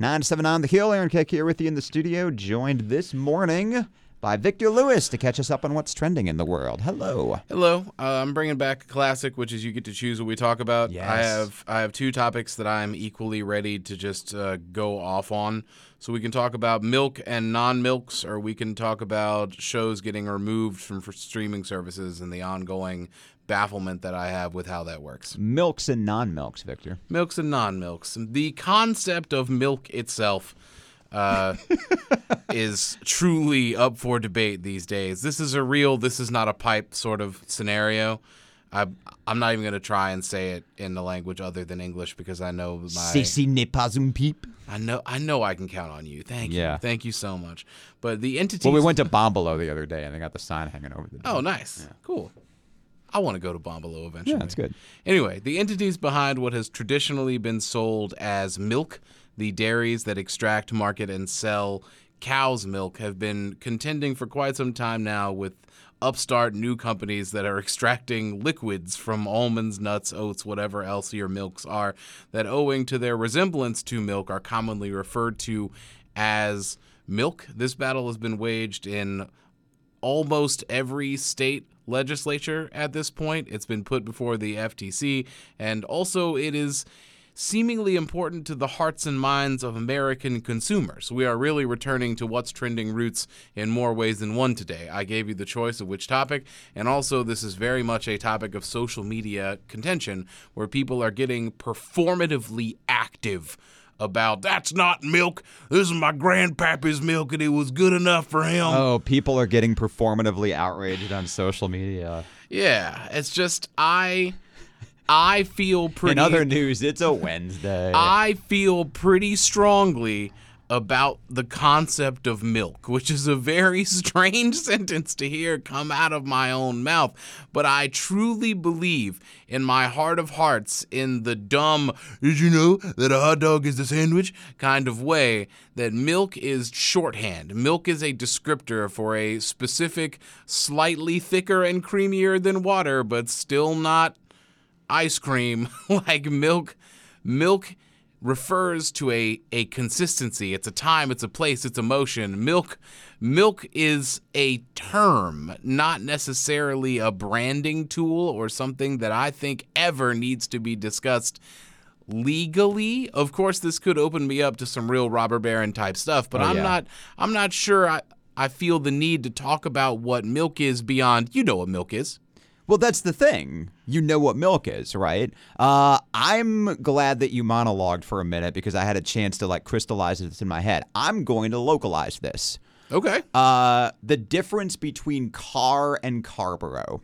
979 The Hill, Aaron Keck here with you in the studio, joined this morning by Victor Lewis to catch us up on what's trending in the world. Hello. Hello. Uh, I'm bringing back a classic, which is you get to choose what we talk about. Yes. I have I have two topics that I'm equally ready to just uh, go off on. So we can talk about milk and non-milks, or we can talk about shows getting removed from for streaming services and the ongoing bafflement that I have with how that works. Milks and non milks, Victor. Milks and non-milks. The concept of milk itself uh, is truly up for debate these days. This is a real, this is not a pipe sort of scenario. I, I'm not even going to try and say it in a language other than English because I know my Ceci n'est pas un pipe. I know I know I can count on you. Thank Yeah. you, thank you so much. But the entity. Well, we went to Bombolo the other day and they got the sign hanging over the door. Oh, nice, cool. I want to go to Bombolo eventually. Yeah, that's good. Anyway, the entities behind what has traditionally been sold as milk, the dairies that extract, market, and sell cow's milk, have been contending for quite some time now with upstart new companies that are extracting liquids from almonds, nuts, oats, whatever else your milks are, that owing to their resemblance to milk are commonly referred to as milk. This battle has been waged in almost every state legislature at this point. It's been put before the FTC, and also it is seemingly important to the hearts and minds of American consumers. We are really returning to what's trending roots in more ways than one today. I gave you the choice of which topic, and also this is very much a topic of social media contention where people are getting performatively active about that's not milk. This is my grandpappy's milk, and it was good enough for him. Oh, people are getting performatively outraged on social media. Yeah, it's just I I feel pretty In other news, it's a Wednesday. I feel pretty strongly about the concept of milk, which is a very strange sentence to hear come out of my own mouth, but I truly believe in my heart of hearts in the dumb did you know that a hot dog is a sandwich kind of way that milk is shorthand. Milk is a descriptor for a specific slightly thicker and creamier than water but still not ice cream like milk milk refers to a, a consistency it's a time it's a place it's a motion. milk milk is a term not necessarily a branding tool or something that i think ever needs to be discussed legally of course this could open me up to some real robber baron type stuff but Oh, i'm yeah. not i'm not sure i i feel the need to talk about what milk is beyond you know what milk is Well, that's the thing. You know what milk is, right? Uh, I'm glad that you monologued for a minute because I had a chance to like crystallize this in my head. I'm going to localize this. okay Uh, the difference between Carr and Carrboro.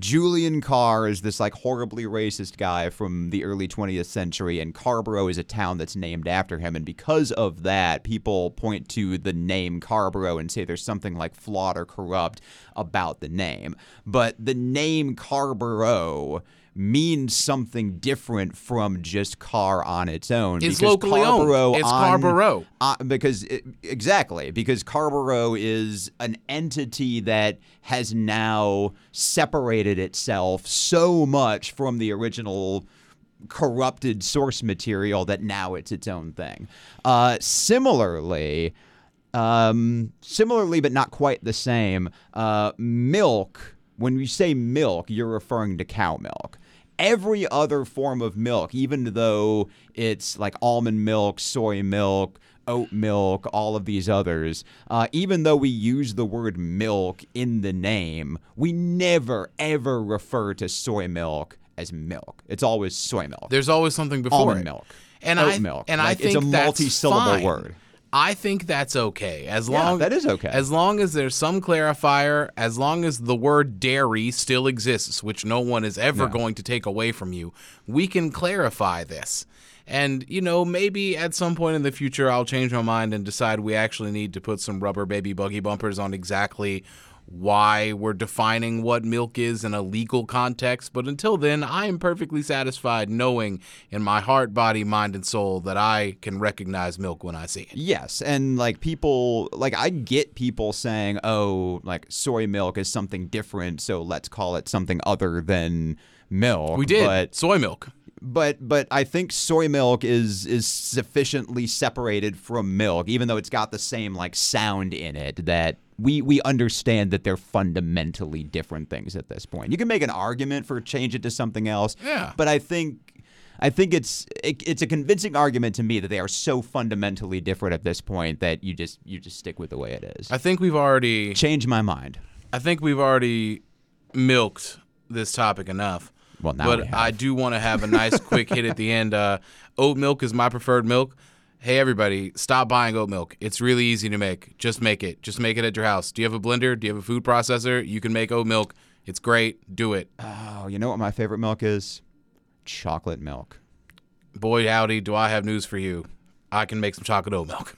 Julian Carr is this like horribly racist guy from the early 20th century, and Carrboro is a town that's named after him. And because of that, people point to the name Carrboro and say there's something like flawed or corrupt about the name. But the name Carrboro means something different from just Carr on its own. It's locally owned. It's on- Carrboro. uh, because it, exactly because Carrboro is an entity that has now separated itself so much from the original corrupted source material that now it's its own thing. Uh, similarly, um, similarly but not quite the same, uh, milk. When you say milk, you're referring to cow milk every other form of milk, even though it's like almond milk, soy milk, oat milk, all of these others, uh, even though we use the word milk in the name, we never ever refer to soy milk as milk. It's always soy milk. There's always something before Almond it. milk. and oat I milk. and Like, I think it's a multi-syllable fine. word. I think that's okay as Yeah, long that is okay. As long as there's some clarifier, as long as the word dairy still exists, which no one is ever going to take away from you, we can clarify this. And you know, maybe at some point in the future, I'll change my mind and decide we actually need to put some rubber baby buggy bumpers on exactly why we're defining what milk is in a legal context. But until then, I am perfectly satisfied knowing in my heart, body, mind, and soul that I can recognize milk when I see it. Yes, and like people, like I get people saying, "Oh, like soy milk is something different, so let's call it something other than milk." We did but soy milk. but but I think soy milk is is sufficiently separated from milk, even though it's got the same like sound in it that we we understand that they're fundamentally different things at this point. You can make an argument for change it to something else, Yeah. but I think I think it's it, it's a convincing argument to me that they are so fundamentally different at this point that you just you just stick with the way it is. I think we've already changed my mind. I think we've already milked this topic enough. Well, now we but have. I do want to have a nice quick hit at the end. Uh, oat milk is my preferred milk. Hey everybody, stop buying oat milk. It's really easy to make. Just make it. Just make it at your house. Do you have a blender? Do you have a food processor? You can make oat milk. It's great. Do it. Oh, you know what my favorite milk is? Chocolate milk. Boy howdy, do I have news for you. I can make some chocolate oat milk.